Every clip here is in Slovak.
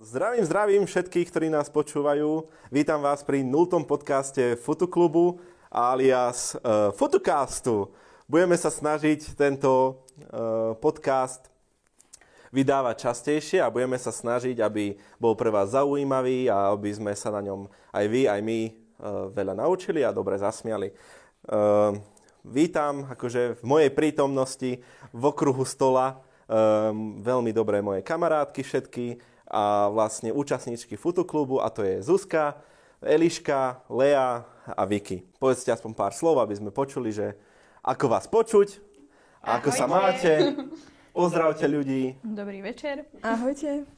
Zdravím, zdravím všetkých, ktorí nás počúvajú. Vítam vás pri nultom podcaste Fotoklubu alias uh, Fotocastu. Budeme sa snažiť tento uh, podcast vydávať častejšie a budeme sa snažiť, aby bol pre vás zaujímavý a aby sme sa na ňom aj vy, aj my uh, veľa naučili a dobre zasmiali. Uh, vítam akože v mojej prítomnosti v okruhu stola um, veľmi dobré moje kamarátky všetky, a vlastne účastníčky fotoklubu a to je Zuzka, Eliška, Lea a Vicky. Povedzte aspoň pár slov, aby sme počuli, že ako vás počuť, a ako sa máte. Pozdravte ľudí. Dobrý večer. Ahojte.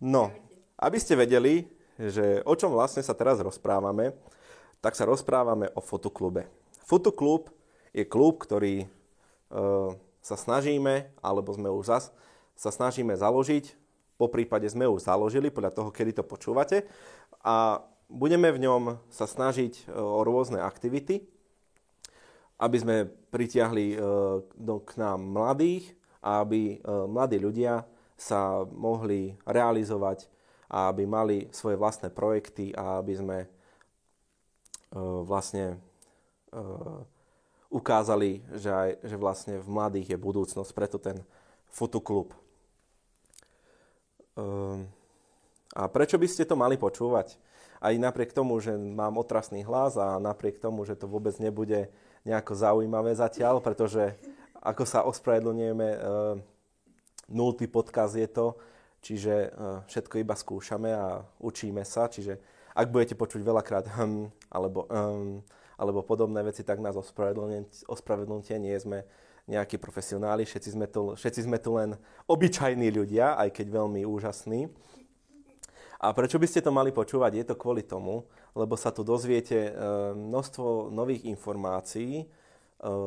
No, aby ste vedeli, že o čom vlastne sa teraz rozprávame, tak sa rozprávame o fotoklube. Fotoklub je klub, ktorý e, sa snažíme, alebo sme už zas, sa snažíme založiť po prípade sme už založili podľa toho, kedy to počúvate a budeme v ňom sa snažiť e, o rôzne aktivity, aby sme pritiahli e, k nám mladých a aby e, mladí ľudia sa mohli realizovať a aby mali svoje vlastné projekty a aby sme vlastne ukázali, že, aj, že vlastne v mladých je budúcnosť, preto ten fotoklub. Ehm, a prečo by ste to mali počúvať? Aj napriek tomu, že mám otrasný hlas a napriek tomu, že to vôbec nebude nejako zaujímavé zatiaľ, pretože ako sa ospravedlňujeme, ehm, nultý podkaz je to, čiže ehm, všetko iba skúšame a učíme sa, čiže ak budete počuť veľakrát hm, alebo, um, alebo podobné veci, tak nás ospravedlňujte, nie sme nejakí profesionáli, všetci sme, tu, všetci sme tu len obyčajní ľudia, aj keď veľmi úžasní. A prečo by ste to mali počúvať? Je to kvôli tomu, lebo sa tu dozviete e, množstvo nových informácií, e,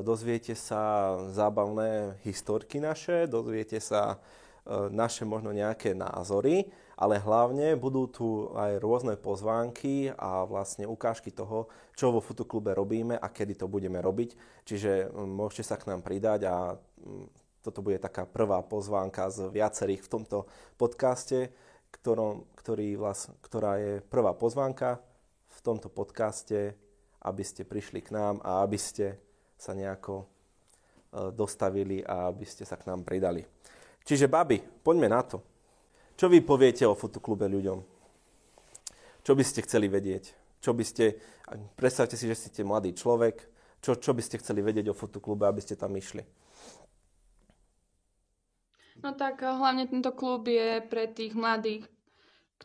dozviete sa zábavné historky naše, dozviete sa e, naše možno nejaké názory ale hlavne budú tu aj rôzne pozvánky a vlastne ukážky toho, čo vo fotoklube robíme a kedy to budeme robiť. Čiže mm, môžete sa k nám pridať a mm, toto bude taká prvá pozvánka z viacerých v tomto podcaste, ktorom, ktorý vlast, ktorá je prvá pozvánka v tomto podcaste, aby ste prišli k nám a aby ste sa nejako e, dostavili a aby ste sa k nám pridali. Čiže babi, poďme na to. Čo vy poviete o fotoklube ľuďom? Čo by ste chceli vedieť? Čo by ste, predstavte si, že ste mladý človek, čo, čo by ste chceli vedieť o fotoklube, aby ste tam išli? No tak eh, hlavne tento klub je pre tých mladých,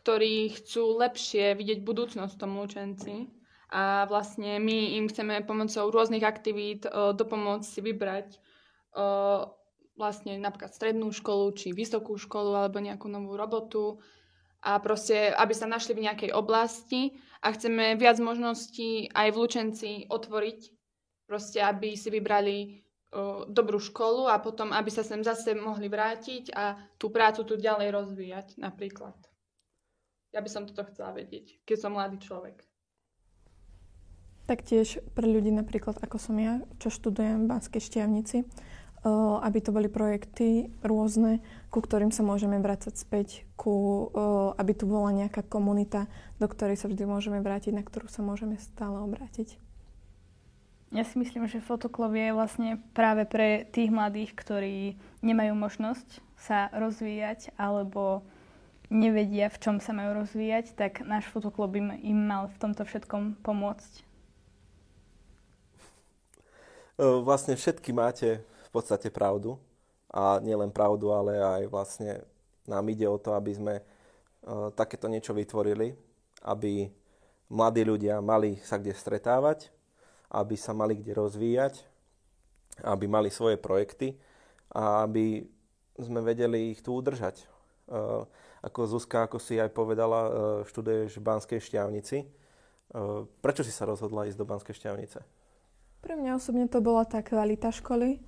ktorí chcú lepšie vidieť budúcnosť v tom Lučenci. A vlastne my im chceme pomocou rôznych aktivít uh, dopomôcť si vybrať uh, vlastne napríklad strednú školu, či vysokú školu, alebo nejakú novú robotu a proste, aby sa našli v nejakej oblasti a chceme viac možností aj v Lučenci otvoriť, proste aby si vybrali o, dobrú školu a potom, aby sa sem zase mohli vrátiť a tú prácu tu ďalej rozvíjať napríklad. Ja by som toto chcela vedieť, keď som mladý človek. Taktiež pre ľudí napríklad ako som ja, čo študujem v Banskej Štiavnici, aby to boli projekty rôzne, ku ktorým sa môžeme vrácať späť, ku, aby tu bola nejaká komunita, do ktorej sa vždy môžeme vrátiť, na ktorú sa môžeme stále obrátiť. Ja si myslím, že fotoklub je vlastne práve pre tých mladých, ktorí nemajú možnosť sa rozvíjať alebo nevedia, v čom sa majú rozvíjať, tak náš fotoklub im, im mal v tomto všetkom pomôcť. Vlastne všetky máte podstate pravdu. A nielen pravdu, ale aj vlastne nám ide o to, aby sme uh, takéto niečo vytvorili, aby mladí ľudia mali sa kde stretávať, aby sa mali kde rozvíjať, aby mali svoje projekty a aby sme vedeli ich tu udržať. Uh, ako Zuzka, ako si aj povedala, uh, študuješ v Banskej šťavnici. Uh, prečo si sa rozhodla ísť do Banskej šťavnice? Pre mňa osobne to bola tá kvalita školy,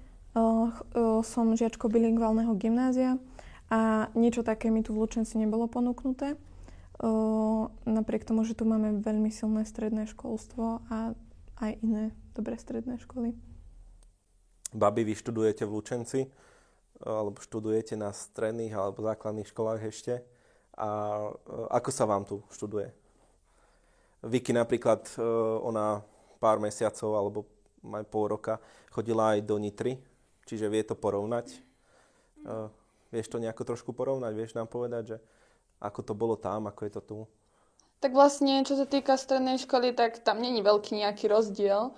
som žiačkou bilingválneho gymnázia a niečo také mi tu v Lučenci nebolo ponúknuté. Napriek tomu, že tu máme veľmi silné stredné školstvo a aj iné dobré stredné školy. Babi, vy študujete v Lučenci. alebo študujete na stredných alebo základných školách ešte. A ako sa vám tu študuje? Vicky napríklad, ona pár mesiacov alebo aj pol roka chodila aj do Nitry, čiže vie to porovnať. Vieš to nejako trošku porovnať? Vieš nám povedať, že ako to bolo tam, ako je to tu? Tak vlastne, čo sa týka strednej školy, tak tam není veľký nejaký rozdiel,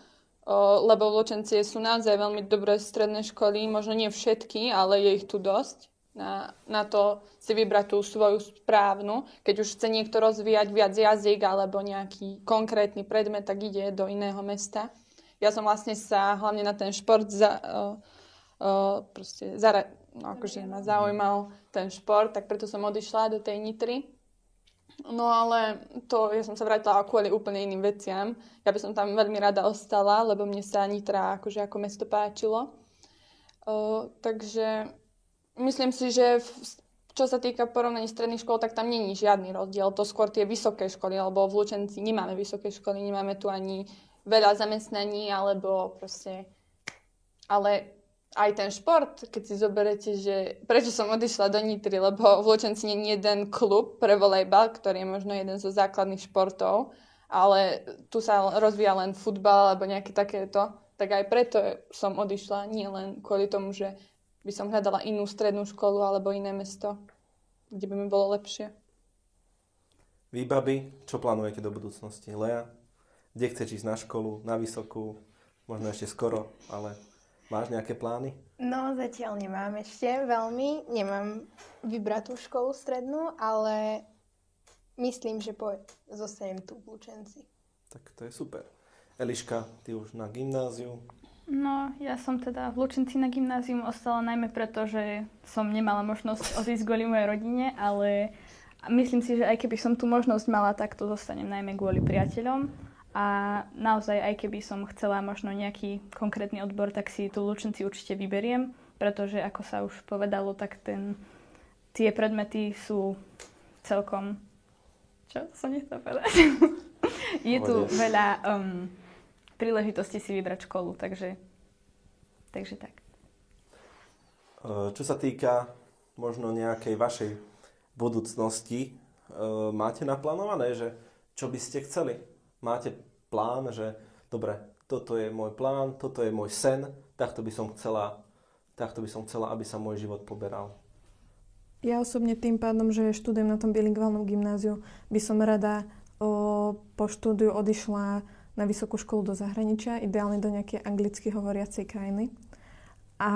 lebo v Lučencie sú naozaj veľmi dobré stredné školy, možno nie všetky, ale je ich tu dosť na, na to si vybrať tú svoju správnu. Keď už chce niekto rozvíjať viac jazyk alebo nejaký konkrétny predmet, tak ide do iného mesta. Ja som vlastne sa hlavne na ten šport za, uh, uh, proste zara- no, akože ma zaujímal ten šport, tak preto som odišla do tej Nitry. No ale to, ja som sa vrátila kvôli úplne iným veciam. Ja by som tam veľmi rada ostala, lebo mne sa Nitra akože ako mesto páčilo. Uh, takže myslím si, že v, čo sa týka porovnaní stredných škôl, tak tam není žiadny rozdiel. To skôr tie vysoké školy, alebo v Lučenci nemáme vysoké školy, nemáme tu ani veľa zamestnaní, alebo proste... Ale aj ten šport, keď si zoberete, že prečo som odišla do Nitry, lebo v Lučenci nie je jeden klub pre volejbal, ktorý je možno jeden zo základných športov, ale tu sa rozvíja len futbal alebo nejaké takéto, tak aj preto som odišla, nie len kvôli tomu, že by som hľadala inú strednú školu alebo iné mesto, kde by mi bolo lepšie. Vy, babi, čo plánujete do budúcnosti? Lea, kde chceš ísť na školu, na vysokú, možno ešte skoro, ale Máš nejaké plány? No, zatiaľ nemám ešte veľmi. Nemám vybratú školu strednú, ale myslím, že po, zostanem tu v Lučenci. Tak to je super. Eliška, ty už na gymnáziu? No, ja som teda v Lučenci na gymnázium ostala najmä preto, že som nemala možnosť odísť kvôli mojej rodine, ale myslím si, že aj keby som tu možnosť mala, tak to zostanem najmä kvôli priateľom a naozaj, aj keby som chcela možno nejaký konkrétny odbor, tak si tu Lučenci určite vyberiem, pretože ako sa už povedalo, tak ten, tie predmety sú celkom... Čo? Som nechcela povedať. Je tu veľa um, príležitostí si vybrať školu, takže, takže tak. Čo sa týka možno nejakej vašej budúcnosti, máte naplánované, že čo by ste chceli? Máte plán, že dobre, toto je môj plán, toto je môj sen, takto by som chcela, takto by som chcela, aby sa môj život poberal. Ja osobne tým pádom, že študujem na tom bilingválnom gymnáziu, by som rada o, po štúdiu odišla na vysokú školu do zahraničia, ideálne do nejakej anglicky hovoriacej krajiny. A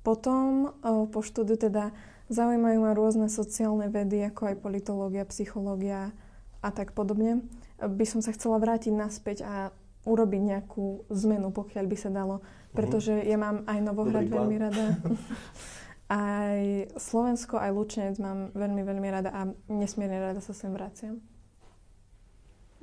potom o, po štúdiu teda zaujímajú ma rôzne sociálne vedy, ako aj politológia, psychológia a tak podobne by som sa chcela vrátiť naspäť a urobiť nejakú zmenu, pokiaľ by sa dalo. Pretože ja mám aj Novohrad veľmi rada. aj Slovensko, aj Lučenec mám veľmi, veľmi rada a nesmierne rada sa sem vraciam.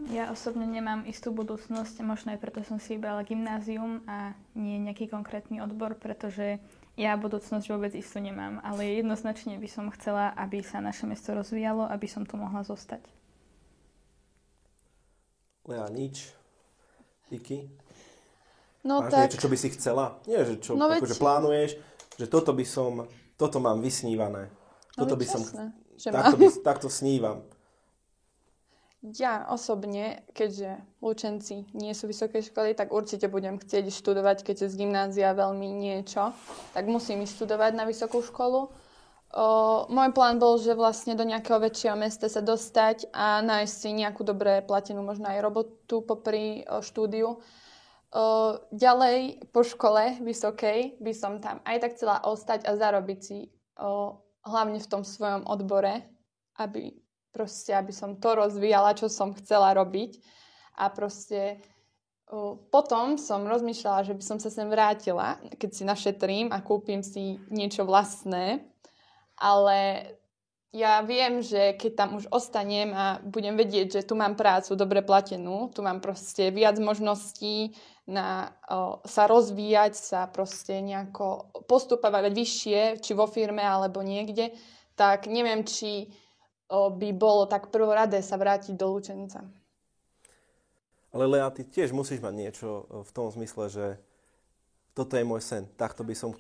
Ja osobne nemám istú budúcnosť, možno aj preto som si vybrala gymnázium a nie nejaký konkrétny odbor, pretože ja budúcnosť vôbec istú nemám, ale jednoznačne by som chcela, aby sa naše mesto rozvíjalo, aby som tu mohla zostať. Lea, nič. Iki? No Máš tak... niečo, čo by si chcela? Nie, že čo, no akože veď... plánuješ, že toto by som, toto mám vysnívané. No toto by som, že takto, by, takto snívam. Ja osobne, keďže Lučenci nie sú vysoké školy, tak určite budem chcieť študovať, keď z gymnázia veľmi niečo, tak musím ísť študovať na vysokú školu. O, môj plán bol, že vlastne do nejakého väčšieho mesta sa dostať a nájsť si nejakú dobre platenú, možno aj robotu popri o, štúdiu. O, ďalej po škole vysokej by som tam aj tak chcela ostať a zarobiť si o, hlavne v tom svojom odbore, aby proste, aby som to rozvíjala, čo som chcela robiť. A proste potom som rozmýšľala, že by som sa sem vrátila, keď si našetrím a kúpim si niečo vlastné, ale ja viem, že keď tam už ostanem a budem vedieť, že tu mám prácu dobre platenú, tu mám proste viac možností na o, sa rozvíjať, sa proste nejako postupovať vyššie, či vo firme alebo niekde, tak neviem, či o, by bolo tak prvoradé sa vrátiť do Lučenca. Ale Lea, ty tiež musíš mať niečo v tom zmysle, že toto je môj sen, takto by som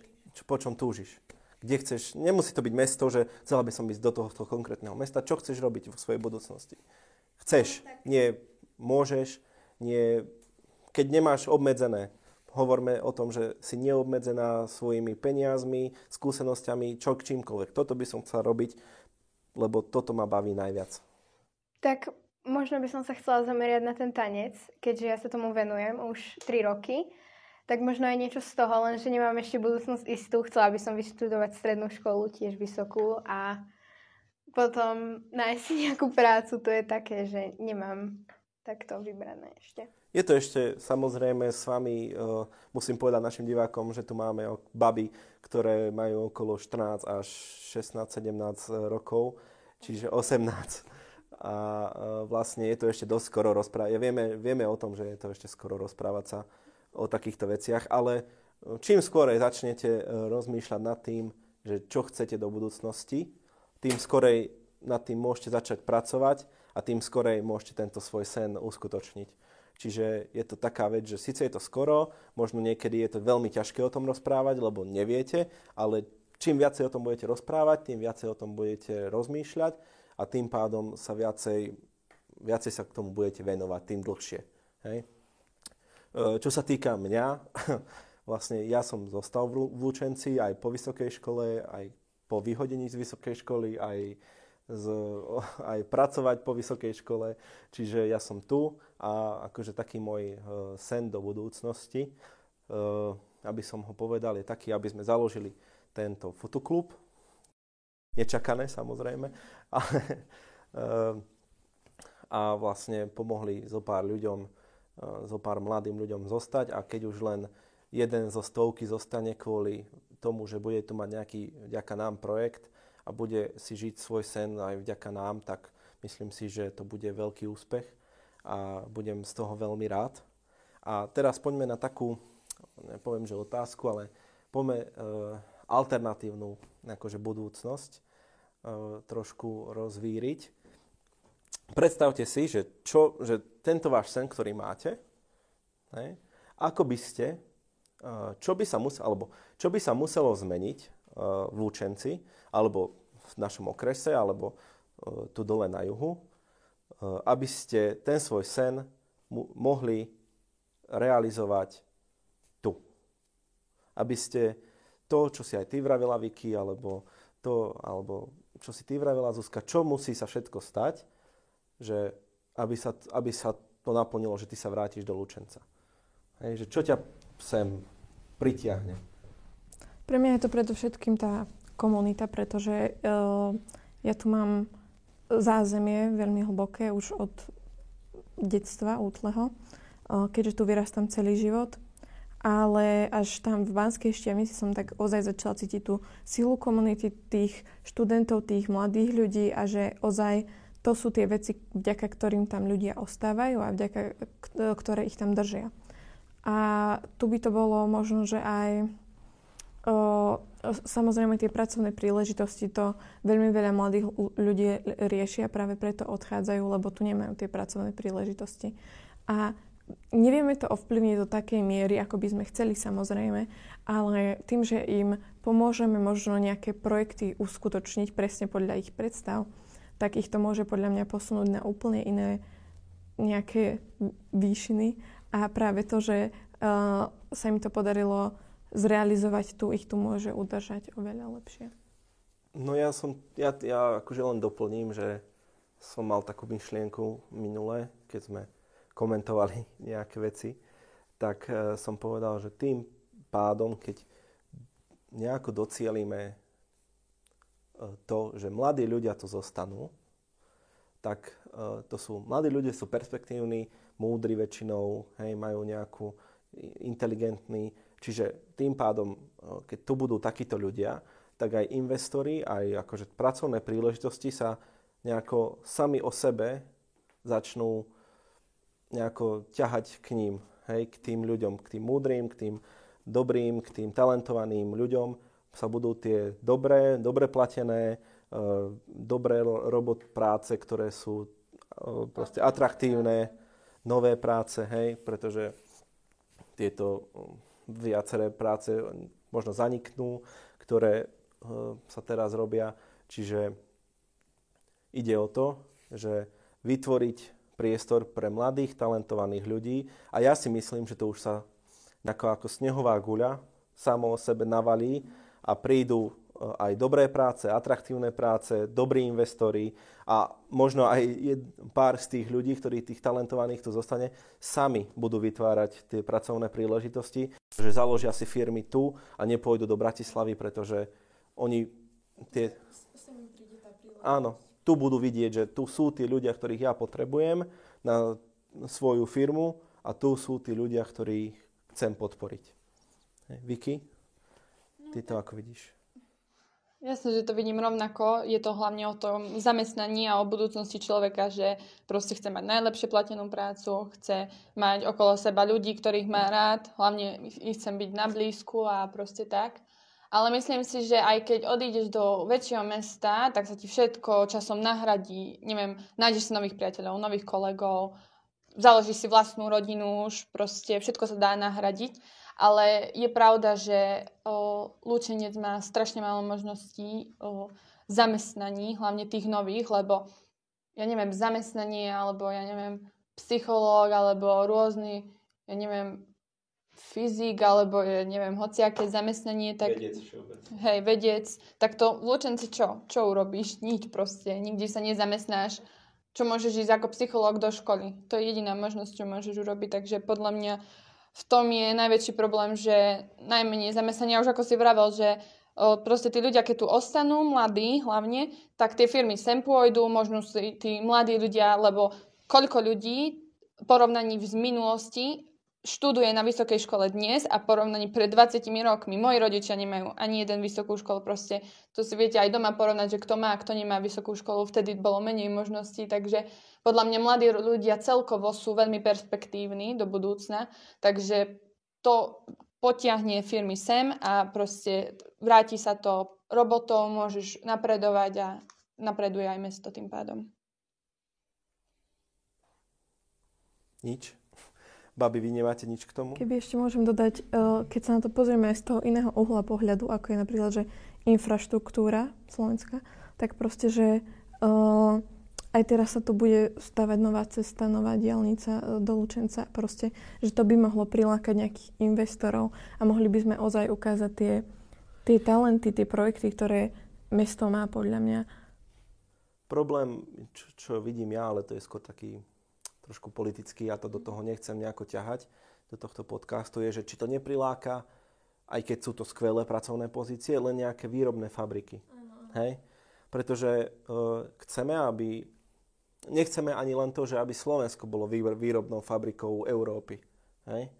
po čom túžiš. Kde chceš, nemusí to byť mesto, že chcela by som ísť do tohto konkrétneho mesta. Čo chceš robiť vo svojej budúcnosti? Chceš, nie môžeš, nie, keď nemáš obmedzené. Hovorme o tom, že si neobmedzená svojimi peniazmi, skúsenosťami, čo k čímkoľvek. Toto by som chcela robiť, lebo toto ma baví najviac. Tak možno by som sa chcela zameriať na ten tanec, keďže ja sa tomu venujem už 3 roky. Tak možno aj niečo z toho, lenže nemám ešte budúcnosť istú. Chcela by som vyštudovať strednú školu, tiež vysokú a potom nájsť nejakú prácu, to je také, že nemám takto vybrané ešte. Je to ešte samozrejme s vami, uh, musím povedať našim divákom, že tu máme baby, ktoré majú okolo 14 až 16-17 rokov, čiže 18. A uh, vlastne je to ešte dosť skoro rozprávať. Vieme, vieme o tom, že je to ešte skoro rozprávať sa o takýchto veciach, ale čím skôr začnete uh, rozmýšľať nad tým, že čo chcete do budúcnosti, tým skorej nad tým môžete začať pracovať a tým skorej môžete tento svoj sen uskutočniť. Čiže je to taká vec, že síce je to skoro, možno niekedy je to veľmi ťažké o tom rozprávať, lebo neviete, ale čím viacej o tom budete rozprávať, tým viacej o tom budete rozmýšľať a tým pádom sa viacej, viacej sa k tomu budete venovať, tým dlhšie. Hej? E, čo sa týka mňa, vlastne ja som zostal v Lučenci aj po vysokej škole, aj po vyhodení z vysokej školy, aj z, aj pracovať po vysokej škole. Čiže ja som tu a akože taký môj uh, sen do budúcnosti, uh, aby som ho povedal, je taký, aby sme založili tento fotoklub. Nečakané samozrejme. Ale, a vlastne pomohli zo pár ľuďom, zo pár mladým ľuďom zostať a keď už len jeden zo stovky zostane kvôli tomu, že bude tu mať nejaký vďaka nám projekt, a bude si žiť svoj sen aj vďaka nám, tak myslím si, že to bude veľký úspech a budem z toho veľmi rád. A teraz poďme na takú, nepoviem, že otázku, ale poďme e, alternatívnu akože budúcnosť e, trošku rozvíriť. Predstavte si, že, čo, že tento váš sen, ktorý máte, ne, ako by ste, e, čo by sa muselo, alebo čo by sa muselo zmeniť, v Lučenci, alebo v našom okrese, alebo e, tu dole na juhu, aby ste ten svoj sen mohli realizovať tu. Aby ste to, čo si aj ty vravila, Vicky, alebo to, alebo čo si ty vravila, Zuzka, čo musí sa všetko stať, že aby sa, aby sa to naplnilo, že ty sa vrátiš do Lučenca. Hej, že čo ťa sem pritiahne? Pre mňa je to predovšetkým tá komunita, pretože uh, ja tu mám zázemie veľmi hlboké už od detstva útleho, uh, keďže tu vyrastám celý život. Ale až tam v Banskej Štiavnici som tak ozaj začala cítiť tú silu komunity tých študentov, tých mladých ľudí a že ozaj to sú tie veci, vďaka ktorým tam ľudia ostávajú a vďaka ktoré ich tam držia. A tu by to bolo možno, že aj Samozrejme, tie pracovné príležitosti to veľmi veľa mladých ľudí riešia, práve preto odchádzajú, lebo tu nemajú tie pracovné príležitosti. A nevieme to ovplyvniť do takej miery, ako by sme chceli samozrejme, ale tým, že im pomôžeme možno nejaké projekty uskutočniť presne podľa ich predstav, tak ich to môže podľa mňa posunúť na úplne iné nejaké výšiny. A práve to, že uh, sa im to podarilo zrealizovať tu, ich tu môže udržať oveľa lepšie. No ja som, ja, ja akože len doplním, že som mal takú myšlienku minule, keď sme komentovali nejaké veci, tak uh, som povedal, že tým pádom, keď nejako docielíme to, že mladí ľudia tu zostanú, tak uh, to sú, mladí ľudia sú perspektívni, múdri väčšinou, hej, majú nejakú inteligentný, Čiže tým pádom, keď tu budú takíto ľudia, tak aj investori, aj akože pracovné príležitosti sa nejako sami o sebe začnú nejako ťahať k ním, hej, k tým ľuďom, k tým múdrym, k tým dobrým, k tým talentovaným ľuďom sa budú tie dobré, dobre platené, uh, dobré robot práce, ktoré sú uh, proste atraktívne, nové práce, hej, pretože tieto viaceré práce možno zaniknú, ktoré sa teraz robia. Čiže ide o to, že vytvoriť priestor pre mladých, talentovaných ľudí. A ja si myslím, že to už sa ako, ako snehová guľa samo o sebe navalí a prídu aj dobré práce, atraktívne práce, dobrí investori a možno aj pár z tých ľudí, ktorí tých talentovaných tu zostane, sami budú vytvárať tie pracovné príležitosti, že založia si firmy tu a nepôjdu do Bratislavy, pretože oni tie... Áno, tu budú vidieť, že tu sú tí ľudia, ktorých ja potrebujem na svoju firmu a tu sú tí ľudia, ktorých chcem podporiť. Vicky, ty to ako vidíš? Jasne, že to vidím rovnako. Je to hlavne o tom zamestnaní a o budúcnosti človeka, že proste chce mať najlepšie platenú prácu, chce mať okolo seba ľudí, ktorých má rád, hlavne ich chcem byť na blízku a proste tak. Ale myslím si, že aj keď odídeš do väčšieho mesta, tak sa ti všetko časom nahradí. Neviem, nájdeš si nových priateľov, nových kolegov, založíš si vlastnú rodinu, už proste všetko sa dá nahradiť. Ale je pravda, že o, Lučenec má strašne málo možností o, zamestnaní, hlavne tých nových, lebo ja neviem, zamestnanie, alebo ja neviem, psychológ, alebo rôzny, ja neviem, fyzik, alebo ja neviem, hociaké zamestnanie, tak... Vedec Hej, vedec. Tak to v Lučenci čo? Čo urobíš? Nič proste. Nikde sa nezamestnáš. Čo môžeš ísť ako psychológ do školy? To je jediná možnosť, čo môžeš urobiť. Takže podľa mňa v tom je najväčší problém, že najmenej zamestnania, už ako si vravel, že proste tí ľudia, keď tu ostanú, mladí hlavne, tak tie firmy sem pôjdu, možno si tí mladí ľudia, lebo koľko ľudí porovnaní z minulosti študuje na vysokej škole dnes a porovnaní pred 20 rokmi. Moji rodičia nemajú ani jeden vysokú školu, proste to si viete aj doma porovnať, že kto má a kto nemá vysokú školu, vtedy bolo menej možností, takže podľa mňa mladí ľudia celkovo sú veľmi perspektívni do budúcna, takže to potiahne firmy sem a proste vráti sa to robotou, môžeš napredovať a napreduje aj mesto tým pádom. Nič? Babi, vy nemáte nič k tomu? Keby ešte môžem dodať, eh, keď sa na to pozrieme z toho iného uhla pohľadu, ako je napríklad, že infraštruktúra Slovenska, tak proste, že eh, aj teraz sa tu bude stavať nová cesta, nová diálnica eh, do Lučenca, proste, že to by mohlo prilákať nejakých investorov a mohli by sme ozaj ukázať tie, tie talenty, tie projekty, ktoré mesto má podľa mňa. Problém, čo, čo vidím ja, ale to je skôr taký trošku politicky, ja to do toho nechcem nejako ťahať, do tohto podcastu, je, že či to nepriláka, aj keď sú to skvelé pracovné pozície, len nejaké výrobné fabriky. Uh-huh. Hej? Pretože uh, chceme, aby... Nechceme ani len to, že aby Slovensko bolo výrobnou fabrikou Európy. Hej?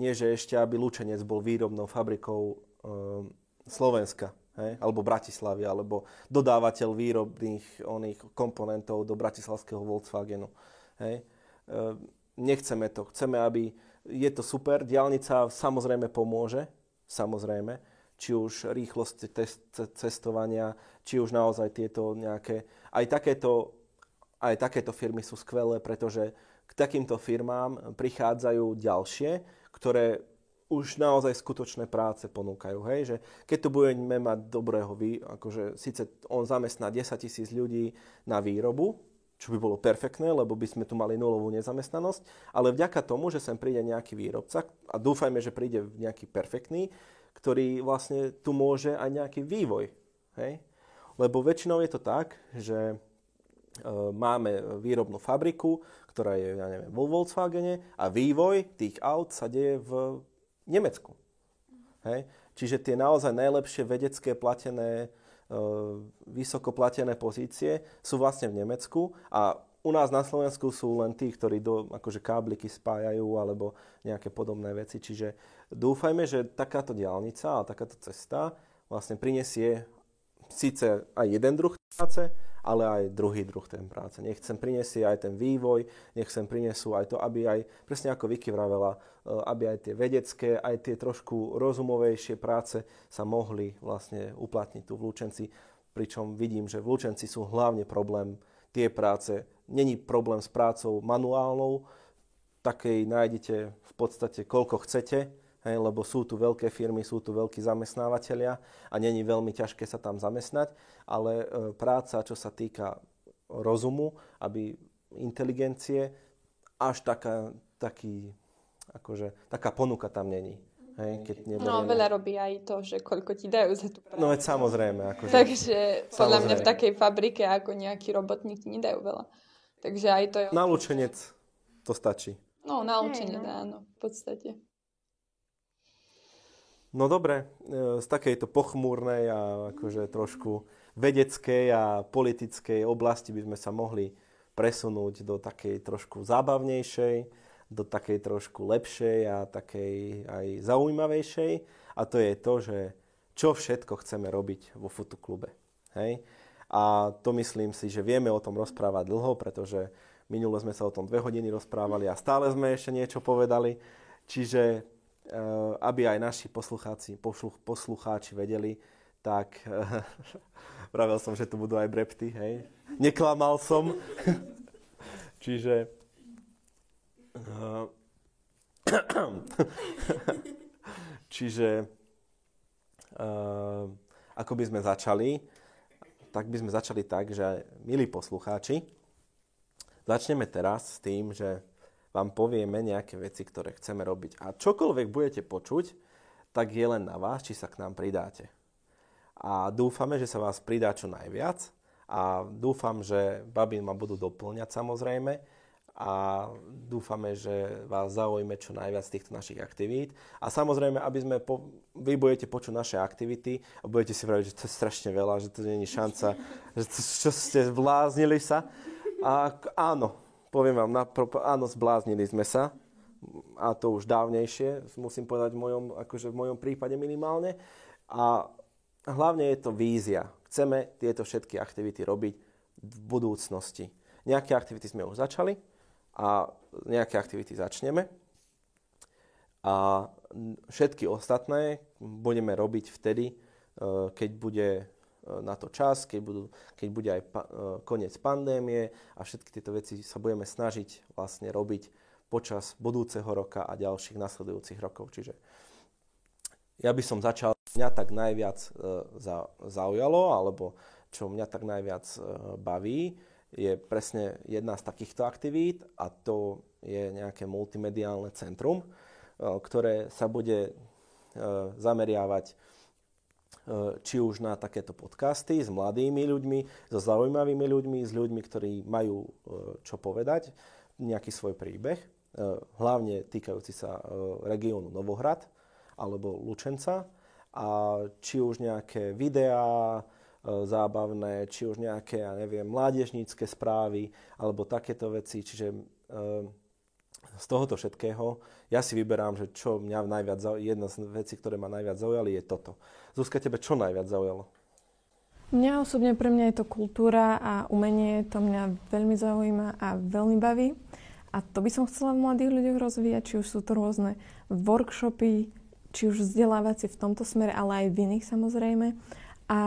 Nie, že ešte aby Lučenec bol výrobnou fabrikou uh, Slovenska. Hej? alebo Bratislavy, alebo dodávateľ výrobných oných komponentov do bratislavského Volkswagenu. Hej? Ehm, nechceme to. Chceme, aby... Je to super, diálnica samozrejme pomôže, samozrejme, či už rýchlosť cestovania, či už naozaj tieto nejaké... Aj takéto, aj takéto firmy sú skvelé, pretože k takýmto firmám prichádzajú ďalšie, ktoré už naozaj skutočné práce ponúkajú. Hej? Že keď tu budeme mať dobrého, akože síce on zamestná 10 tisíc ľudí na výrobu, čo by bolo perfektné, lebo by sme tu mali nulovú nezamestnanosť, ale vďaka tomu, že sem príde nejaký výrobca a dúfajme, že príde nejaký perfektný, ktorý vlastne tu môže aj nejaký vývoj. Hej? Lebo väčšinou je to tak, že e, máme výrobnú fabriku, ktorá je, ja neviem, vo Volkswagene a vývoj tých aut sa deje v Nemecku. Hej? Čiže tie naozaj najlepšie vedecké platené vysoko platené pozície sú vlastne v Nemecku a u nás na Slovensku sú len tí, ktorí do, akože kábliky spájajú alebo nejaké podobné veci. Čiže dúfajme, že takáto diálnica a takáto cesta vlastne prinesie síce aj jeden druh práce, ale aj druhý druh ten práce. Nech sem prinesie aj ten vývoj, nech sem prinesú aj to, aby aj, presne ako Vicky vravela, e, aby aj tie vedecké, aj tie trošku rozumovejšie práce sa mohli vlastne uplatniť tu v Lučenci. Pričom vidím, že v Lučenci sú hlavne problém tie práce. Není problém s prácou manuálnou, takej nájdete v podstate koľko chcete, hej, lebo sú tu veľké firmy, sú tu veľkí zamestnávateľia a není veľmi ťažké sa tam zamestnať, ale e, práca, čo sa týka rozumu, aby inteligencie, až taká, taký, akože, taká ponuka tam není. Hej, keď No, veľa robí aj to, že koľko ti dajú za tú prácu. No veď samozrejme. Akože, Takže podľa mňa v Samozrejme. takej fabrike ako nejaký robotník ti nedajú veľa. Takže aj to je... Na lučenec to stačí. No, naučenie, Hej, no. áno, v podstate. No dobre, e, z takejto pochmúrnej a akože trošku vedeckej a politickej oblasti by sme sa mohli presunúť do takej trošku zábavnejšej, do takej trošku lepšej a takej aj zaujímavejšej. A to je to, že čo všetko chceme robiť vo fotoklube. Hej? A to myslím si, že vieme o tom rozprávať dlho, pretože minule sme sa o tom dve hodiny rozprávali a stále sme ešte niečo povedali. Čiže eh, aby aj naši poslucháci, posluch, poslucháči vedeli, tak vravel som, že tu budú aj brepty, hej. Neklamal som. Čiže čiže eh, ako by sme začali, tak by sme začali tak, že milí poslucháči, začneme teraz s tým, že vám povieme nejaké veci, ktoré chceme robiť. A čokoľvek budete počuť, tak je len na vás, či sa k nám pridáte. A dúfame, že sa vás pridá čo najviac. A dúfam, že baby ma budú doplňať samozrejme. A dúfame, že vás zaujme čo najviac z týchto našich aktivít. A samozrejme, aby sme po, vy budete počuť naše aktivity a budete si vraviť, že to je strašne veľa, že to není šanca, že to, čo ste zbláznili sa. A áno, poviem vám, napr- áno, zbláznili sme sa, a to už dávnejšie, musím povedať v mojom, akože v mojom prípade minimálne. A hlavne je to vízia. Chceme tieto všetky aktivity robiť v budúcnosti. Nejaké aktivity sme už začali a nejaké aktivity začneme. A všetky ostatné budeme robiť vtedy, eh, keď bude eh, na to čas, keď, budú, keď bude aj pa, eh, koniec pandémie a všetky tieto veci sa budeme snažiť vlastne robiť počas budúceho roka a ďalších nasledujúcich rokov. Čiže ja by som začal, mňa tak najviac e, za, zaujalo, alebo čo mňa tak najviac e, baví, je presne jedna z takýchto aktivít a to je nejaké multimediálne centrum, e, ktoré sa bude e, zameriavať e, či už na takéto podcasty s mladými ľuďmi, so zaujímavými ľuďmi, s ľuďmi, ktorí majú čo povedať, nejaký svoj príbeh, hlavne týkajúci sa regiónu Novohrad alebo Lučenca. A či už nejaké videá zábavné, či už nejaké, ja neviem, mládežnícke správy alebo takéto veci, čiže e, z tohoto všetkého ja si vyberám, že čo mňa najviac zaujalo, jedna z vecí, ktoré ma najviac zaujali, je toto. Zuzka, tebe čo najviac zaujalo? Mňa osobne, pre mňa je to kultúra a umenie, to mňa veľmi zaujíma a veľmi baví. A to by som chcela v mladých ľuďoch rozvíjať, či už sú to rôzne workshopy, či už vzdelávacie v tomto smere, ale aj v iných samozrejme. A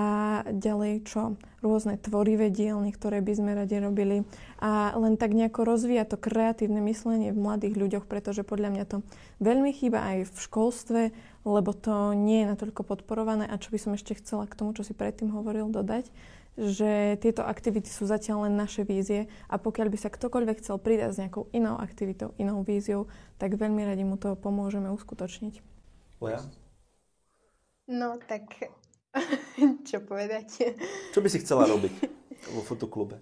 ďalej čo? Rôzne tvorivé dielny, ktoré by sme radi robili. A len tak nejako rozvíja to kreatívne myslenie v mladých ľuďoch, pretože podľa mňa to veľmi chýba aj v školstve, lebo to nie je natoľko podporované. A čo by som ešte chcela k tomu, čo si predtým hovoril, dodať, že tieto aktivity sú zatiaľ len naše vízie a pokiaľ by sa ktokoľvek chcel pridať s nejakou inou aktivitou, inou víziou, tak veľmi radi mu to pomôžeme uskutočniť. Lea? No, tak čo povedať? Čo by si chcela robiť vo fotoklube?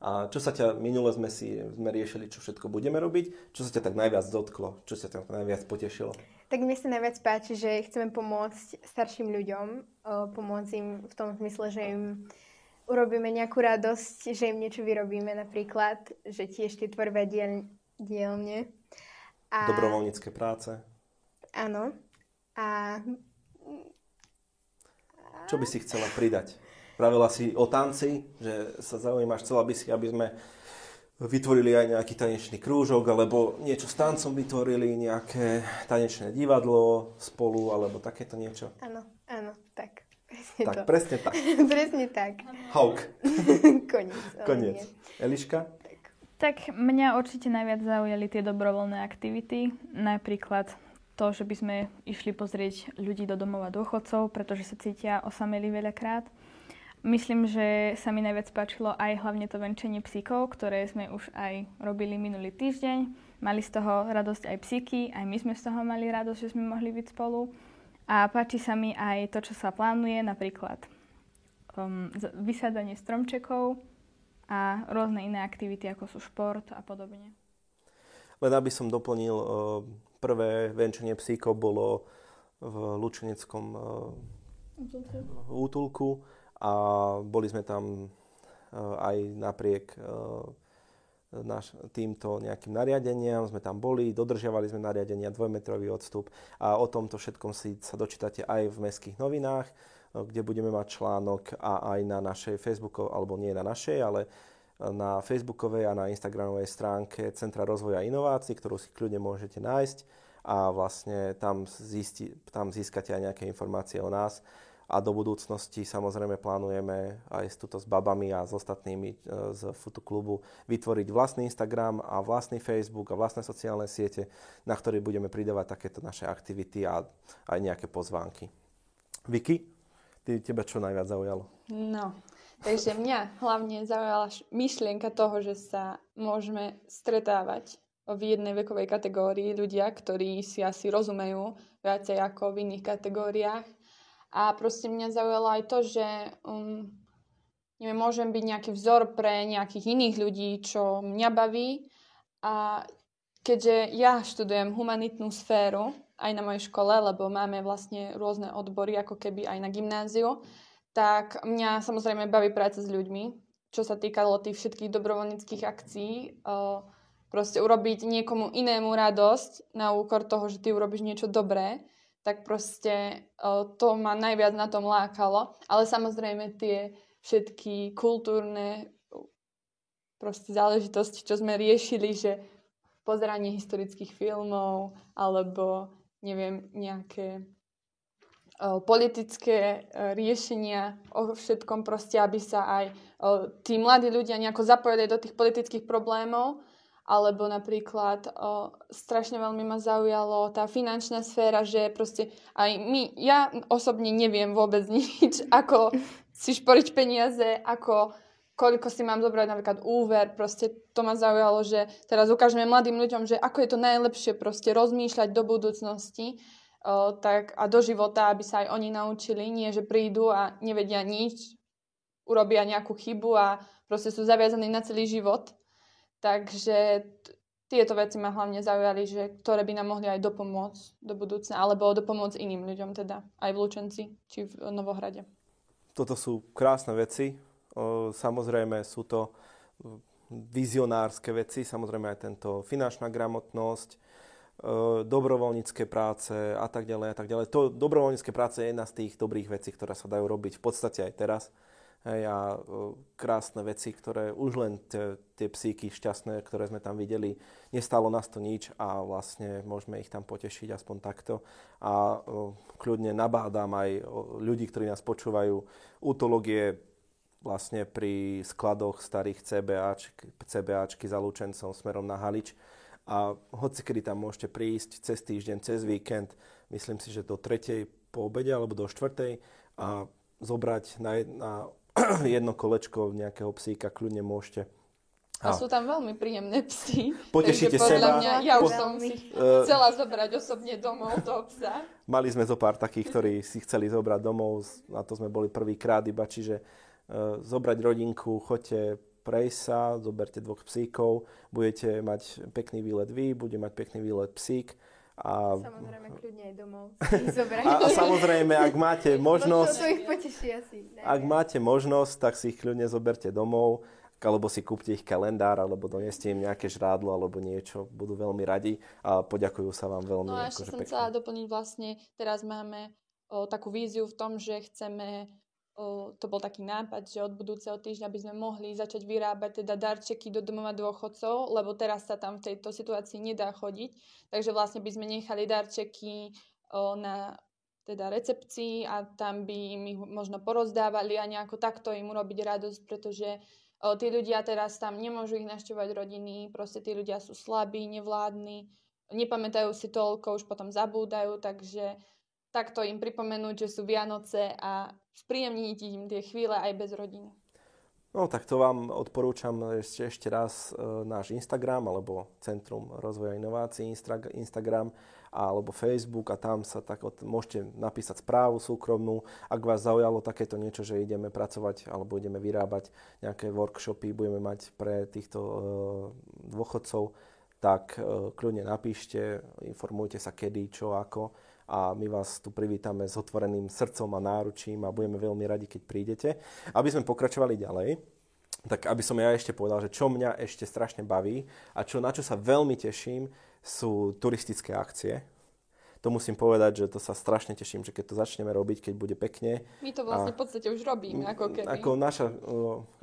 A čo sa ťa, minule sme si sme riešili, čo všetko budeme robiť, čo sa ťa tak najviac dotklo, čo sa ťa tak najviac potešilo? Tak mi sa najviac páči, že chceme pomôcť starším ľuďom, pomôcť im v tom zmysle, že im urobíme nejakú radosť, že im niečo vyrobíme napríklad, že tiež tie tvorivé diel, dielne. A, Dobrovoľnícke práce? Áno. A Čo by si chcela pridať? Pravila si o tanci, že sa zaujímaš, chcela by si, aby sme vytvorili aj nejaký tanečný krúžok, alebo niečo s tancom vytvorili, nejaké tanečné divadlo spolu, alebo takéto niečo. áno, áno, tak. Presne Tak, to. presne tak. Presne tak. Hauk. Koniec. Koniec. nie. Eliška? Tak mňa určite najviac zaujali tie dobrovoľné aktivity, napríklad to, že by sme išli pozrieť ľudí do domova dôchodcov, pretože sa cítia osameli veľakrát. Myslím, že sa mi najviac páčilo aj hlavne to venčenie psíkov, ktoré sme už aj robili minulý týždeň. Mali z toho radosť aj psíky, aj my sme z toho mali radosť, že sme mohli byť spolu. A páči sa mi aj to, čo sa plánuje, napríklad um, vysadanie stromčekov a rôzne iné aktivity, ako sú šport a podobne. Len aby som doplnil, uh, prvé venčenie psíkov bolo v Lučeneckom uh, útulku. A boli sme tam uh, aj napriek naš, týmto nejakým nariadeniam, sme tam boli, dodržiavali sme nariadenia, dvojmetrový odstup. A o tomto všetkom si sa dočítate aj v mestských novinách, kde budeme mať článok a aj na našej Facebookov, alebo nie na našej, ale na Facebookovej a na Instagramovej stránke Centra rozvoja inovácií, ktorú si kľudne môžete nájsť a vlastne tam, zisti, tam získate aj nejaké informácie o nás a do budúcnosti samozrejme plánujeme aj s, tuto s babami a s ostatnými e, z Futoklubu vytvoriť vlastný Instagram a vlastný Facebook a vlastné sociálne siete, na ktoré budeme pridávať takéto naše aktivity a aj nejaké pozvánky. Vicky, ty, teba čo najviac zaujalo? No, takže mňa hlavne zaujala myšlienka toho, že sa môžeme stretávať v jednej vekovej kategórii ľudia, ktorí si asi rozumejú viacej ako v iných kategóriách a proste mňa zaujalo aj to, že um, neviem, môžem byť nejaký vzor pre nejakých iných ľudí, čo mňa baví. A keďže ja študujem humanitnú sféru aj na mojej škole, lebo máme vlastne rôzne odbory, ako keby aj na gymnáziu, tak mňa samozrejme baví práca s ľuďmi, čo sa týkalo tých všetkých dobrovoľníckých akcií. Proste urobiť niekomu inému radosť na úkor toho, že ty urobíš niečo dobré tak proste to ma najviac na tom lákalo. Ale samozrejme tie všetky kultúrne proste záležitosti, čo sme riešili, že pozeranie historických filmov alebo neviem, nejaké politické e, riešenia o všetkom proste, aby sa aj tí mladí ľudia nejako zapojili do tých politických problémov. Alebo napríklad o, strašne veľmi ma zaujalo tá finančná sféra, že proste aj my, ja osobne neviem vôbec nič, ako si šporiť peniaze, ako koľko si mám zobrať napríklad úver, proste to ma zaujalo, že teraz ukážeme mladým ľuďom, že ako je to najlepšie proste rozmýšľať do budúcnosti tak, a do života, aby sa aj oni naučili, nie že prídu a nevedia nič, urobia nejakú chybu a proste sú zaviazaní na celý život Takže t- tieto veci ma hlavne zaujali, že ktoré by nám mohli aj dopomôcť do budúcna, alebo dopomôcť iným ľuďom teda, aj v Lučenci či v Novohrade. Toto sú krásne veci. Samozrejme sú to vizionárske veci, samozrejme aj tento finančná gramotnosť, dobrovoľnícke práce a tak ďalej a tak ďalej. To dobrovoľnícke práce je jedna z tých dobrých vecí, ktoré sa dajú robiť v podstate aj teraz Hej, a krásne veci, ktoré už len tie, tie psíky šťastné, ktoré sme tam videli, nestalo nás to nič a vlastne môžeme ich tam potešiť aspoň takto. A kľudne nabádam aj ľudí, ktorí nás počúvajú. Útológie vlastne pri skladoch starých CBAčky, CBAčky za Lučencom smerom na Halič. A hoci kedy tam môžete prísť cez týždeň, cez víkend, myslím si, že do tretej po obede alebo do štvrtej a zobrať na, na jedno kolečko nejakého psíka kľudne môžete. A, a sú tam veľmi príjemné psy. Potešíte seba. Mňa, ja už som si chcela zobrať osobne domov toho psa. Mali sme zo pár takých, ktorí si chceli zobrať domov, na to sme boli prvýkrát iba, čiže uh, zobrať rodinku, choďte prejsť sa, zoberte dvoch psíkov, budete mať pekný výlet vy, bude mať pekný výlet psík a... Samozrejme, kľudne aj domov. a, a samozrejme, ak máte možnosť... To, ich poteší asi. Ne, ak máte možnosť, tak si ich kľudne zoberte domov, alebo si kúpte ich kalendár, alebo doneste im nejaké žrádlo, alebo niečo. Budú veľmi radi a poďakujú sa vám veľmi. No a ešte akože som pekne. chcela doplniť vlastne, teraz máme o, takú víziu v tom, že chceme to bol taký nápad, že od budúceho týždňa by sme mohli začať vyrábať teda darčeky do domova dôchodcov, lebo teraz sa tam v tejto situácii nedá chodiť. Takže vlastne by sme nechali darčeky na teda recepcii a tam by im ich možno porozdávali a nejako takto im urobiť radosť, pretože tí ľudia teraz tam nemôžu ich naštevovať rodiny, proste tí ľudia sú slabí, nevládni, nepamätajú si toľko, už potom zabúdajú, takže takto im pripomenúť, že sú Vianoce a spríjemniť im tie chvíle aj bez rodiny. No tak to vám odporúčam ešte, ešte raz e, náš Instagram alebo Centrum rozvoja inovácií Instagram alebo Facebook a tam sa tak od, môžete napísať správu súkromnú, ak vás zaujalo takéto niečo, že ideme pracovať alebo ideme vyrábať nejaké workshopy, budeme mať pre týchto e, dôchodcov, tak e, kľudne napíšte, informujte sa kedy, čo, ako a my vás tu privítame s otvoreným srdcom a náručím a budeme veľmi radi, keď prídete. Aby sme pokračovali ďalej, tak aby som ja ešte povedal, že čo mňa ešte strašne baví a čo, na čo sa veľmi teším, sú turistické akcie. To musím povedať, že to sa strašne teším, že keď to začneme robiť, keď bude pekne. My to vlastne a, v podstate už robíme, ako keby. Ako naša,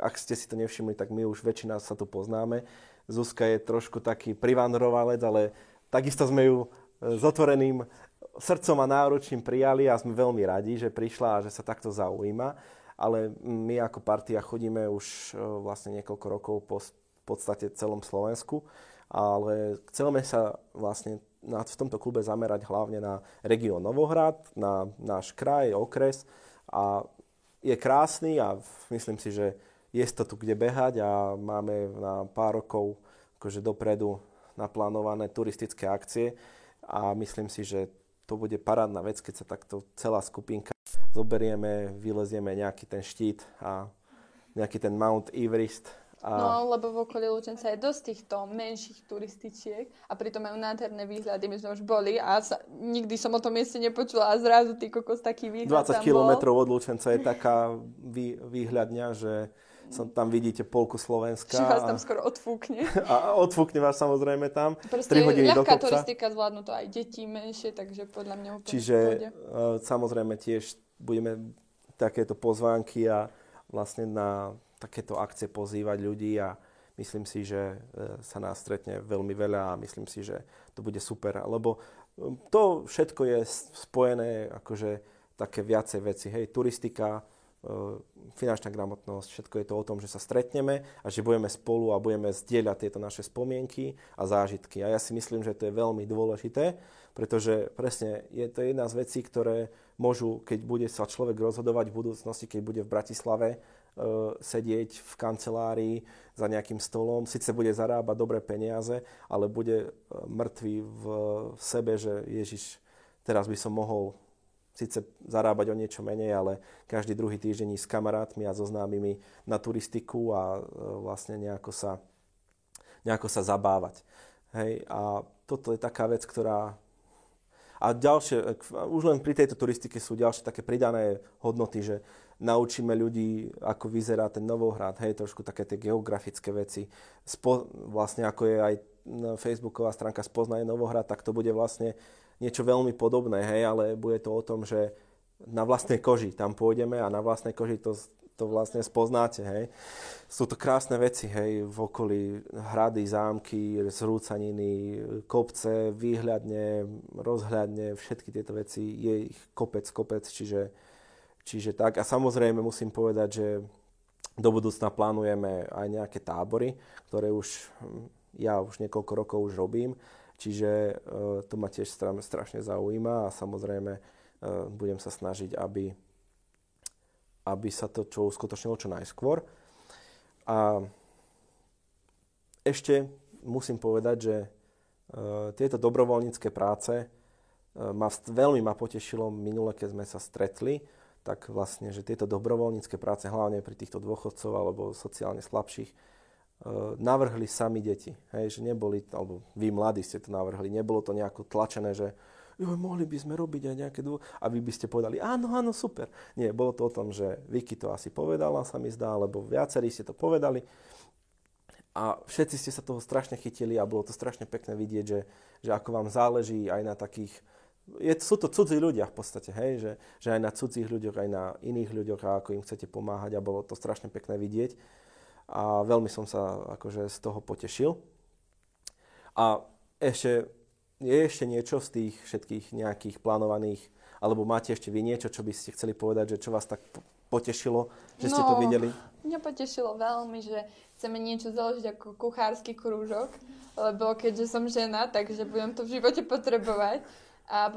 ak ste si to nevšimli, tak my už väčšina sa tu poznáme. Zuzka je trošku taký privandrovalec, ale takisto sme ju s otvoreným srdcom a náročím prijali a sme veľmi radi, že prišla a že sa takto zaujíma. Ale my ako partia chodíme už e, vlastne niekoľko rokov po v podstate celom Slovensku, ale chceme sa vlastne v tomto klube zamerať hlavne na región Novohrad, na náš kraj, okres a je krásny a myslím si, že je to tu kde behať a máme na pár rokov akože dopredu naplánované turistické akcie a myslím si, že to bude parádna vec, keď sa takto celá skupinka zoberieme, vylezieme nejaký ten štít a nejaký ten Mount Everest. A... No, lebo v okolí Lučenca je dosť týchto menších turističiek a pritom majú nádherné výhľady. My sme už boli a sa, nikdy som o tom mieste nepočula a zrazu ty kokos taký výhľad 20 kilometrov od Lučenca je taká vý, výhľadňa, že som, tam vidíte polku Slovenska. Že vás tam skoro odfúkne. A odfúkne vás samozrejme tam. Proste 3 hodiny ľahká do turistika zvládnu to aj deti menšie, takže podľa mňa úplne Čiže uh, samozrejme tiež budeme takéto pozvánky a vlastne na takéto akcie pozývať ľudí a myslím si, že uh, sa nás stretne veľmi veľa a myslím si, že to bude super, lebo to všetko je spojené akože také viacej veci. Hej, turistika, E, finančná gramotnosť, všetko je to o tom, že sa stretneme a že budeme spolu a budeme zdieľať tieto naše spomienky a zážitky. A ja si myslím, že to je veľmi dôležité, pretože presne je to jedna z vecí, ktoré môžu, keď bude sa človek rozhodovať v budúcnosti, keď bude v Bratislave, uh, sedieť v kancelárii za nejakým stolom, síce bude zarábať dobré peniaze, ale bude uh, mŕtvý v, v sebe, že Ježiš, teraz by som mohol síce zarábať o niečo menej, ale každý druhý týždeň s kamarátmi a so známymi na turistiku a e, vlastne nejako sa, nejako sa zabávať. Hej, a toto je taká vec, ktorá... A ďalšie, e, už len pri tejto turistike sú ďalšie také pridané hodnoty, že naučíme ľudí, ako vyzerá ten Novohrad, hej, trošku také tie geografické veci. Spo, vlastne ako je aj facebooková stránka Spoznaj Novohrad, tak to bude vlastne niečo veľmi podobné, hej, ale bude to o tom, že na vlastnej koži tam pôjdeme a na vlastnej koži to, to vlastne spoznáte, hej. Sú to krásne veci, hej, v okolí hrady, zámky, zrúcaniny, kopce, výhľadne, rozhľadne, všetky tieto veci, je ich kopec, kopec, čiže, čiže tak. A samozrejme musím povedať, že do budúcna plánujeme aj nejaké tábory, ktoré už ja už niekoľko rokov už robím Čiže e, to ma tiež strašne zaujíma a samozrejme e, budem sa snažiť, aby, aby sa to čo uskutočnilo čo najskôr. A ešte musím povedať, že e, tieto dobrovoľnícke práce ma, veľmi ma potešilo minule, keď sme sa stretli, tak vlastne, že tieto dobrovoľnícke práce, hlavne pri týchto dôchodcov alebo sociálne slabších, navrhli sami deti. Hej, že neboli, alebo vy mladí ste to navrhli, nebolo to nejako tlačené, že jo, mohli by sme robiť aj nejaké dô... A vy by ste povedali, áno, áno, super. Nie, bolo to o tom, že Vicky to asi povedala, sa mi zdá, alebo viacerí ste to povedali. A všetci ste sa toho strašne chytili a bolo to strašne pekné vidieť, že, že ako vám záleží aj na takých je, sú to cudzí ľudia v podstate, hej, že, že aj na cudzích ľuďoch, aj na iných ľuďoch a ako im chcete pomáhať a bolo to strašne pekné vidieť a veľmi som sa akože z toho potešil. A ešte, je ešte niečo z tých všetkých nejakých plánovaných, alebo máte ešte vy niečo, čo by ste chceli povedať, že čo vás tak potešilo, že ste no, to videli? mňa potešilo veľmi, že chceme niečo založiť ako kuchársky krúžok, lebo keďže som žena, takže budem to v živote potrebovať. A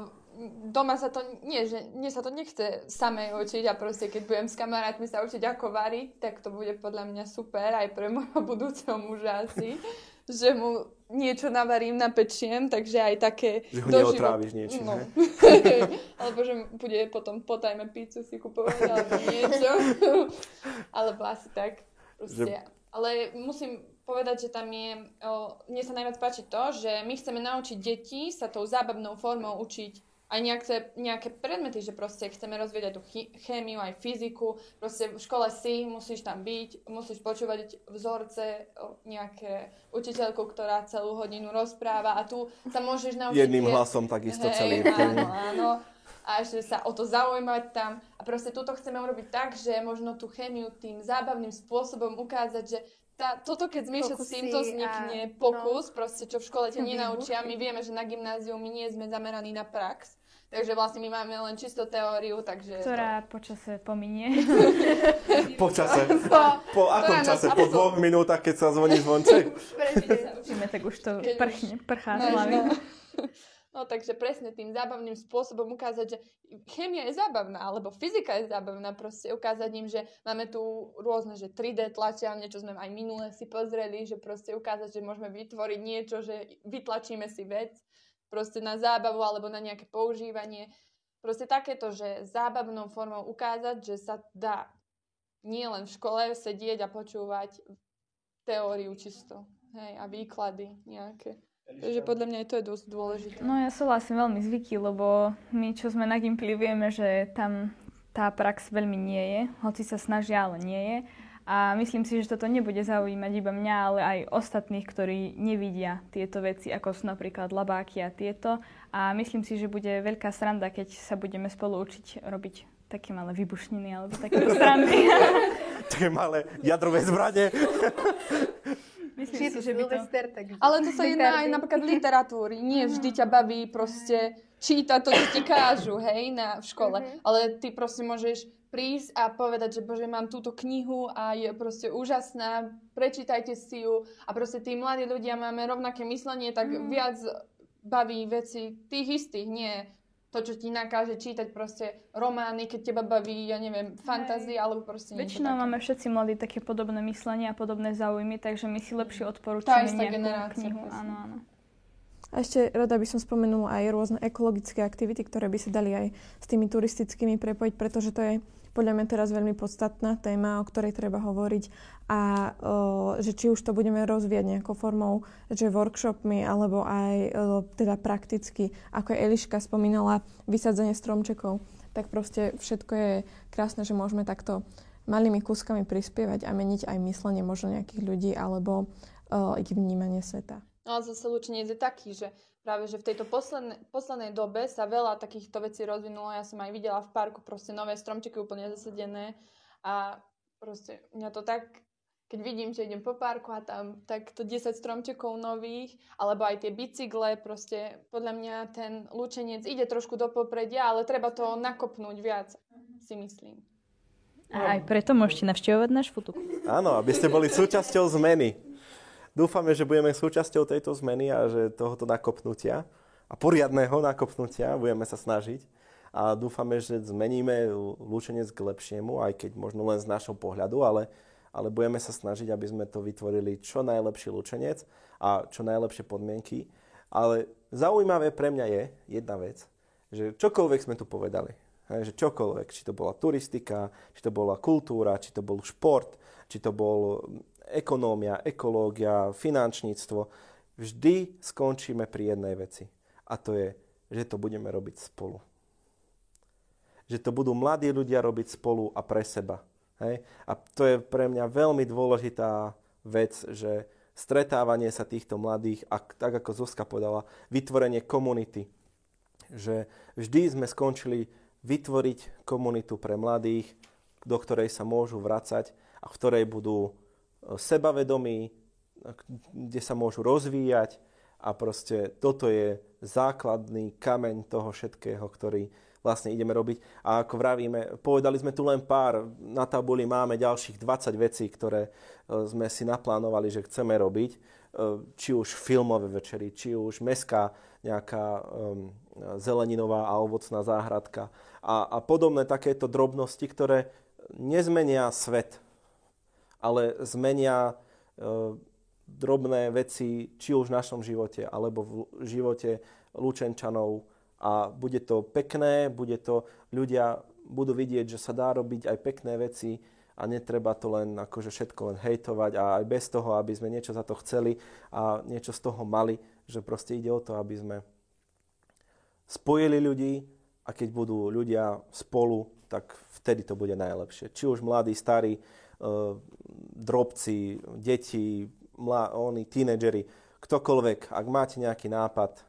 doma sa to, nie, že mne sa to nechce samej učiť a proste keď budem s kamarátmi sa učiť ako variť, tak to bude podľa mňa super aj pre môjho budúceho muža asi, že mu niečo navarím, napečiem, takže aj také... Že ho neotráviš niečím, no. alebo že bude potom potajme pizzu si kupovať, alebo niečo. alebo asi tak. Proste. Že... Ale musím povedať, že tam je, o, mne sa najviac páči to, že my chceme naučiť deti sa tou zábavnou formou učiť aj nejaké, nejaké predmety, že proste chceme rozvieť aj tú chémiu, aj fyziku, proste v škole si, musíš tam byť, musíš počúvať vzorce, nejaké učiteľku, ktorá celú hodinu rozpráva a tu sa môžeš naučiť... Jedným tie... hlasom takisto hej, celý. Áno, áno. A ešte sa o to zaujímať tam. A proste túto chceme urobiť tak, že možno tú chémiu tým zábavným spôsobom ukázať, že tá, toto keď zmiešať s týmto vznikne a, pokus, no. proste čo v škole ťa nenaučia. My vieme, že na gymnáziu my nie sme zameraní na prax. Takže vlastne my máme len čisto teóriu, takže... Ktorá to... počase pominie. Počase? Po, po akom čase? Po dvoch minútach, keď sa zvoní zvonček? Učíme, tak už to prchne, prchá z hlavy. No. no takže presne tým zábavným spôsobom ukázať, že chémia je zábavná, alebo fyzika je zábavná, proste ukázať im, že máme tu rôzne, že 3D tlačiarne, čo sme aj minule si pozreli, že proste ukázať, že môžeme vytvoriť niečo, že vytlačíme si vec proste na zábavu alebo na nejaké používanie. Proste takéto, že zábavnou formou ukázať, že sa dá nie len v škole sedieť a počúvať teóriu čisto. Hej, a výklady nejaké. Takže podľa mňa to je dosť dôležité. No ja súhlasím veľmi zvyky, lebo my, čo sme na Gimply, vieme, že tam tá prax veľmi nie je, hoci sa snažia, ale nie je. A myslím si, že toto nebude zaujímať iba mňa, ale aj ostatných, ktorí nevidia tieto veci, ako sú napríklad labáky a tieto. A myslím si, že bude veľká sranda, keď sa budeme spolu učiť robiť také malé vybušniny alebo takéto srandy. také malé jadrové zbranie. Myslím si, že by to... Ale to sa jedná aj napríklad literatúry. Nie vždy ťa baví proste čítať to, čo ti kážu, hej, na, v škole. Mm-hmm. Ale ty proste môžeš prísť a povedať, že bože, mám túto knihu a je proste úžasná, prečítajte si ju a proste tí mladí ľudia máme rovnaké myslenie, tak mm. viac baví veci tých istých, nie to, čo ti nakáže čítať proste romány, keď teba baví, ja neviem, fantázie alebo proste Väčšinou máme všetci mladí také podobné myslenie a podobné záujmy, takže my si lepšie odporúčame nejakú knihu. Áno, áno. A ešte rada by som spomenula aj rôzne ekologické aktivity, ktoré by sa dali aj s tými turistickými prepojiť, pretože to je podľa mňa teraz veľmi podstatná téma, o ktorej treba hovoriť a o, že či už to budeme rozvíjať nejakou formou, že workshopmi alebo aj o, teda prakticky, ako Eliška spomínala, vysadzenie stromčekov, tak proste všetko je krásne, že môžeme takto malými kúskami prispievať a meniť aj myslenie možno nejakých ľudí alebo o, ich vnímanie sveta. No a zase Lučenec je taký, že práve že v tejto poslednej, poslednej dobe sa veľa takýchto vecí rozvinulo. Ja som aj videla v parku proste nové stromčeky úplne zasadené a proste mňa to tak, keď vidím, že idem po parku a tam takto 10 stromčekov nových, alebo aj tie bicykle, proste podľa mňa ten lúčenec ide trošku do popredia, ale treba to nakopnúť viac, si myslím. A aj preto môžete navštevovať náš futuk. Áno, aby ste boli súčasťou zmeny dúfame, že budeme súčasťou tejto zmeny a že tohoto nakopnutia a poriadného nakopnutia budeme sa snažiť a dúfame, že zmeníme lúčenec k lepšiemu, aj keď možno len z našho pohľadu, ale, ale budeme sa snažiť, aby sme to vytvorili čo najlepší lúčenec a čo najlepšie podmienky. Ale zaujímavé pre mňa je jedna vec, že čokoľvek sme tu povedali, že čokoľvek, či to bola turistika, či to bola kultúra, či to bol šport, či to bol ekonómia, ekológia, finančníctvo, vždy skončíme pri jednej veci. A to je, že to budeme robiť spolu. Že to budú mladí ľudia robiť spolu a pre seba. Hej? A to je pre mňa veľmi dôležitá vec, že stretávanie sa týchto mladých, a tak ako Zuzka povedala, vytvorenie komunity. Že vždy sme skončili vytvoriť komunitu pre mladých, do ktorej sa môžu vracať a v ktorej budú sebavedomí, kde sa môžu rozvíjať a proste toto je základný kameň toho všetkého, ktorý vlastne ideme robiť. A ako vravíme, povedali sme tu len pár, na tabuli máme ďalších 20 vecí, ktoré e, sme si naplánovali, že chceme robiť. E, či už filmové večery, či už mestská nejaká zeleninová a ovocná záhradka a, a podobné takéto drobnosti, ktoré nezmenia svet, ale zmenia uh, drobné veci, či už v našom živote, alebo v živote Lučenčanov, a bude to pekné, bude to, ľudia budú vidieť, že sa dá robiť aj pekné veci a netreba to len akože všetko len hejtovať a aj bez toho, aby sme niečo za to chceli a niečo z toho mali, že proste ide o to, aby sme spojili ľudí a keď budú ľudia spolu, tak vtedy to bude najlepšie. Či už mladí, starí, e, drobci, deti, mlá, oni, tínedžeri, ktokoľvek, ak máte nejaký nápad, e,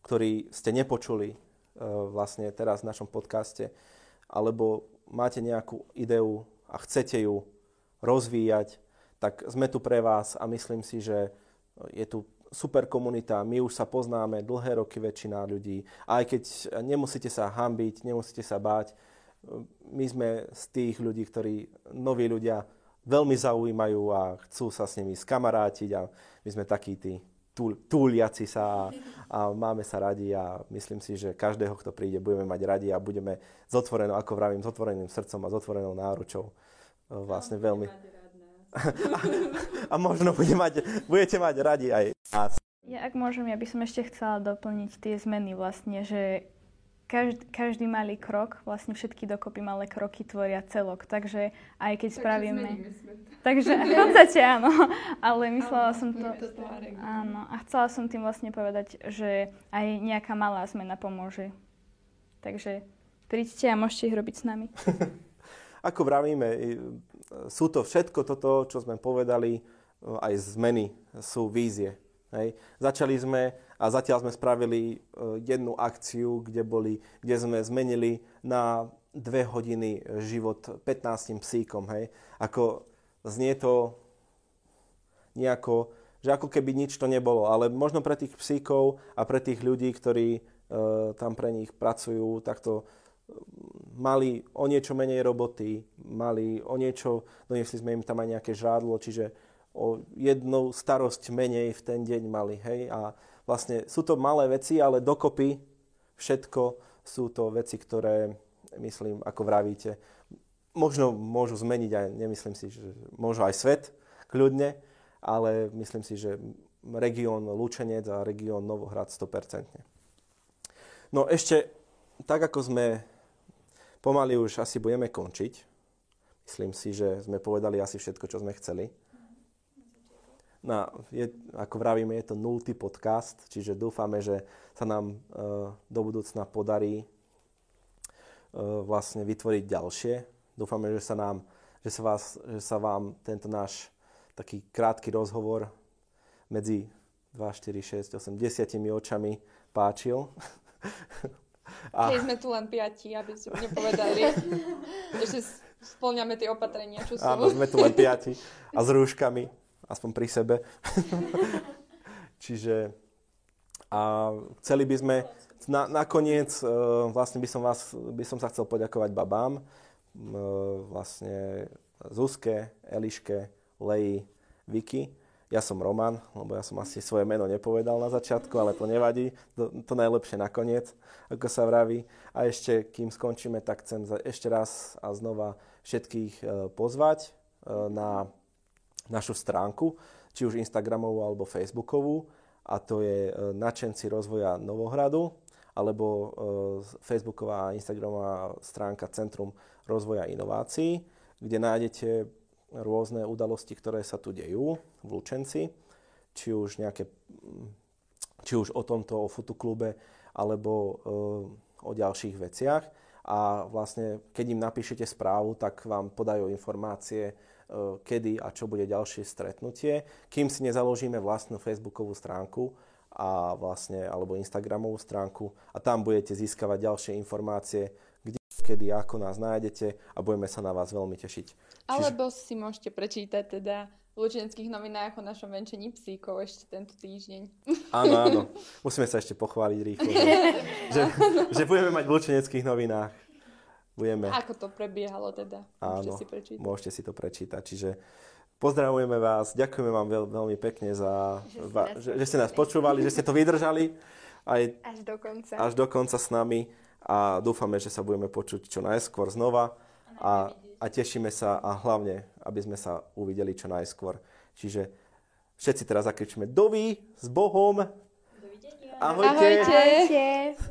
ktorý ste nepočuli uh, vlastne teraz v našom podcaste, alebo máte nejakú ideu a chcete ju rozvíjať, tak sme tu pre vás a myslím si, že je tu super komunita, my už sa poznáme dlhé roky väčšina ľudí. Aj keď nemusíte sa hambiť, nemusíte sa báť, my sme z tých ľudí, ktorí, noví ľudia, veľmi zaujímajú a chcú sa s nimi skamarátiť a my sme takí tí túliaci sa a, a máme sa radi a myslím si, že každého, kto príde, budeme mať radi a budeme s otvorenou, ako vravím, s otvoreným srdcom a s otvorenou náručou. E, vlastne no, veľmi. a, a možno bude mať, budete mať radi aj nás. Ja ak môžem, ja by som ešte chcela doplniť tie zmeny vlastne, že každý, každý malý krok, vlastne všetky dokopy malé kroky tvoria celok. Takže aj keď Takže spravíme... Takže v podstate áno, ale myslela som to... Áno, a chcela som tým vlastne povedať, že aj nejaká malá zmena pomôže. Takže príďte a môžete ich robiť s nami. Ako vravíme, sú to všetko toto, čo sme povedali, aj zmeny sú vízie. Hej. Začali sme a zatiaľ sme spravili e, jednu akciu, kde, boli, kde sme zmenili na dve hodiny život 15 psíkom. Hej. Ako znie to nejako, že ako keby nič to nebolo, ale možno pre tých psíkov a pre tých ľudí, ktorí e, tam pre nich pracujú, tak to e, mali o niečo menej roboty, mali o niečo, doniesli sme im tam aj nejaké žrádlo, čiže o jednu starosť menej v ten deň mali. Hej? A Vlastne sú to malé veci, ale dokopy všetko sú to veci, ktoré, myslím, ako vravíte, možno môžu zmeniť aj, nemyslím si, že môžu aj svet, kľudne, ale myslím si, že región Lučenec a región Novohrad 100%. No ešte, tak ako sme pomaly už asi budeme končiť, myslím si, že sme povedali asi všetko, čo sme chceli. No, je, ako vravíme, je to nultý podcast, čiže dúfame, že sa nám uh, do budúcna podarí uh, vlastne vytvoriť ďalšie. Dúfame, že sa, nám, že sa, vás, že sa vám tento náš taký krátky rozhovor medzi 2, 4, 6, 8, 10 očami páčil. A... Nie sme tu len piati, aby ste nepovedali, že splňame tie opatrenia, čo sú. Áno, sme tu len piati a s rúškami aspoň pri sebe. Čiže a chceli by sme, na, nakoniec uh, vlastne by som, vás, by som sa chcel poďakovať babám, uh, vlastne Zuzke, Eliške, Leji, Viki. Ja som Roman, lebo ja som asi svoje meno nepovedal na začiatku, ale to nevadí, to, to najlepšie nakoniec, ako sa vraví. A ešte, kým skončíme, tak chcem za, ešte raz a znova všetkých uh, pozvať na našu stránku, či už Instagramovú alebo Facebookovú, a to je e, Načenci rozvoja Novohradu, alebo e, Facebooková a Instagramová stránka Centrum rozvoja inovácií, kde nájdete rôzne udalosti, ktoré sa tu dejú v Lučenci, či už, nejaké, či už o tomto, o futuklube, alebo e, o ďalších veciach. A vlastne, keď im napíšete správu, tak vám podajú informácie kedy a čo bude ďalšie stretnutie, kým si nezaložíme vlastnú facebookovú stránku a vlastne, alebo Instagramovú stránku a tam budete získavať ďalšie informácie, kde, kedy, ako nás nájdete a budeme sa na vás veľmi tešiť. Alebo Čiže... si môžete prečítať teda v Lučeneckých novinách o našom venčení psíkov ešte tento týždeň. Áno, áno. Musíme sa ešte pochváliť rýchlo, že, že, že budeme mať v Lučeneckých novinách. Budeme. Ako to prebiehalo teda? Môžete Áno, si prečítať. môžete si to prečítať. Čiže pozdravujeme vás, ďakujeme vám veľ, veľmi pekne za, Že va, nás že, že ste nás počúvali, že ste to vydržali aj Až do konca. až do konca s nami a dúfame, že sa budeme počuť čo najskôr znova a, a tešíme sa a hlavne, aby sme sa uvideli čo najskôr. Čiže všetci teraz zakričíme dovi s Bohom. Ahojte. Ahojte. Ahojte.